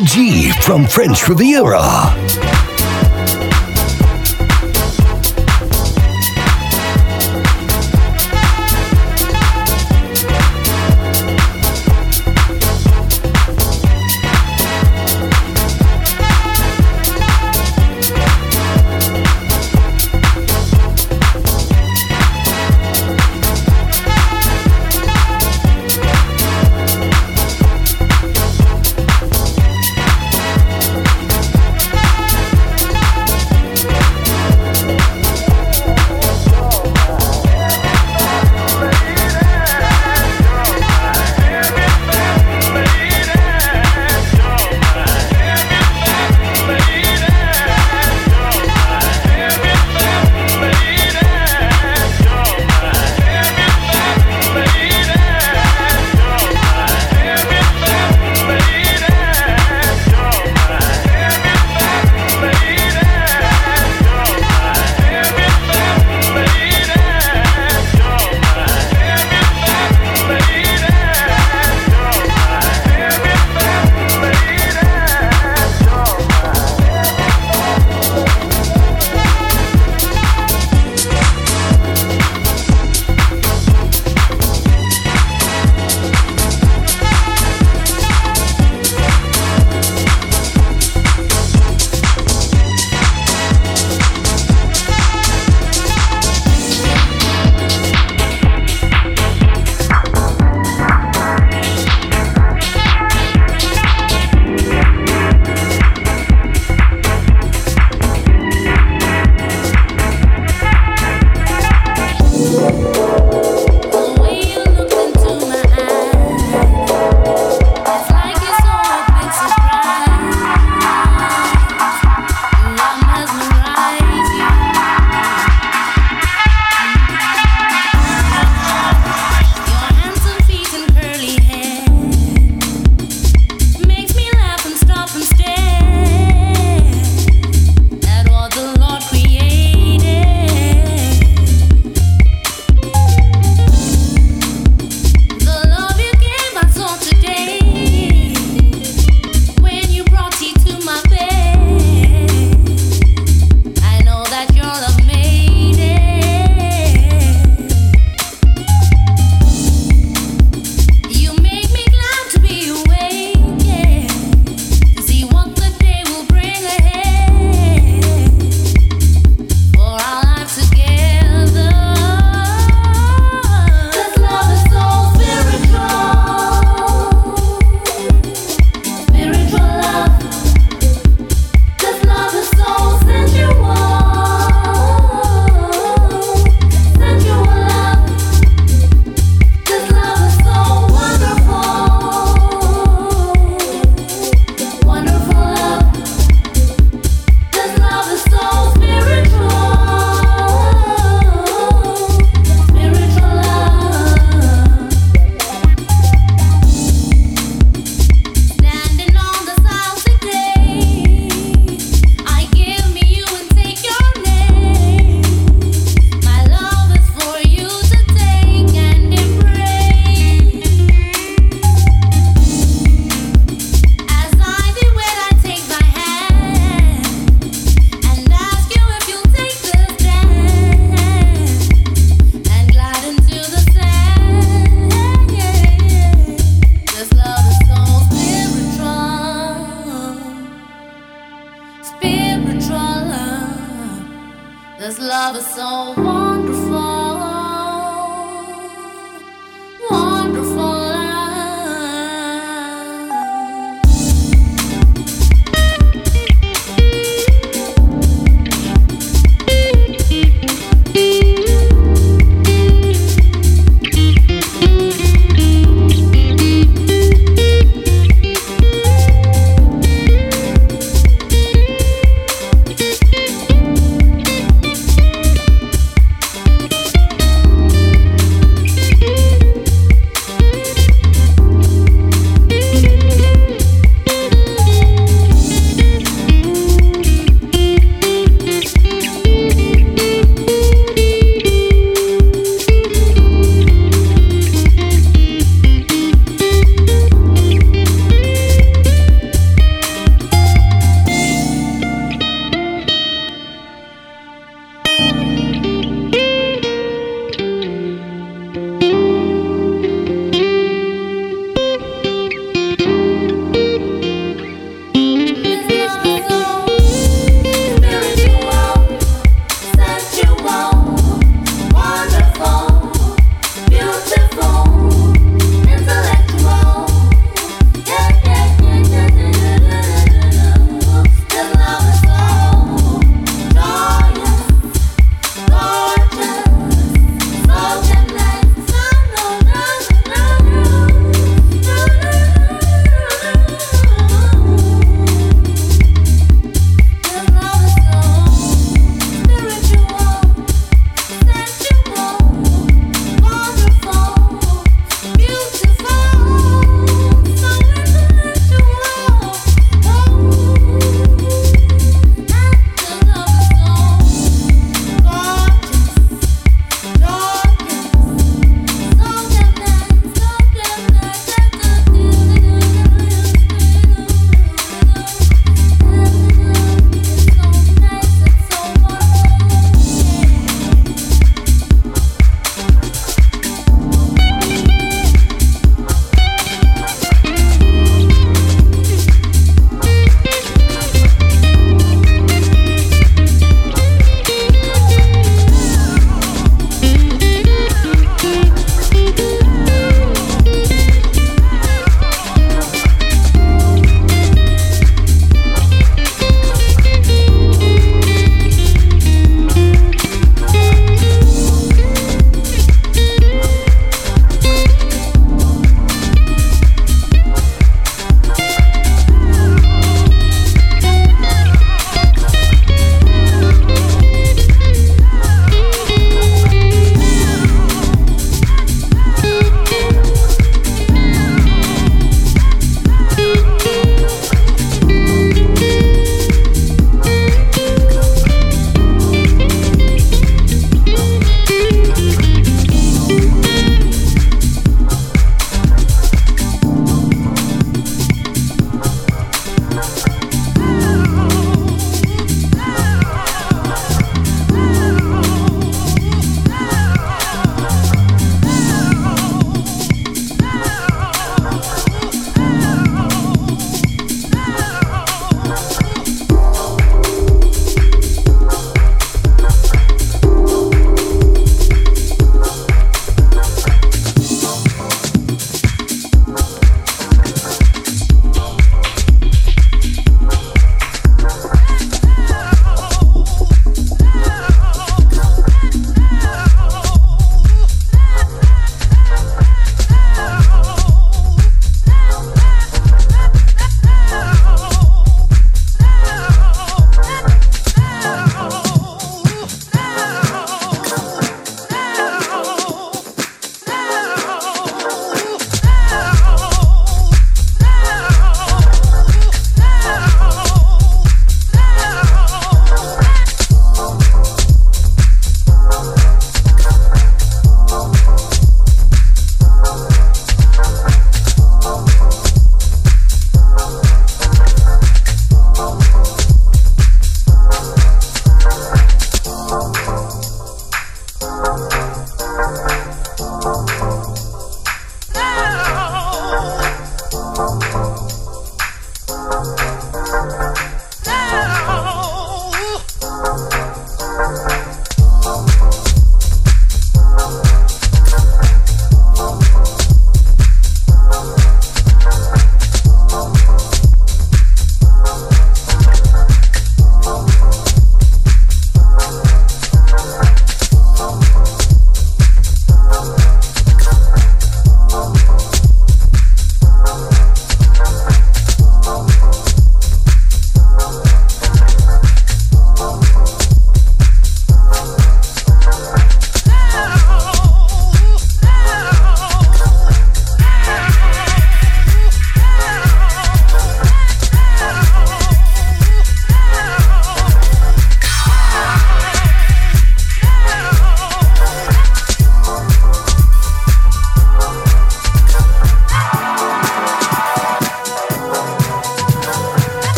G from French Riviera.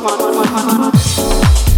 come on, come on, come on, come on.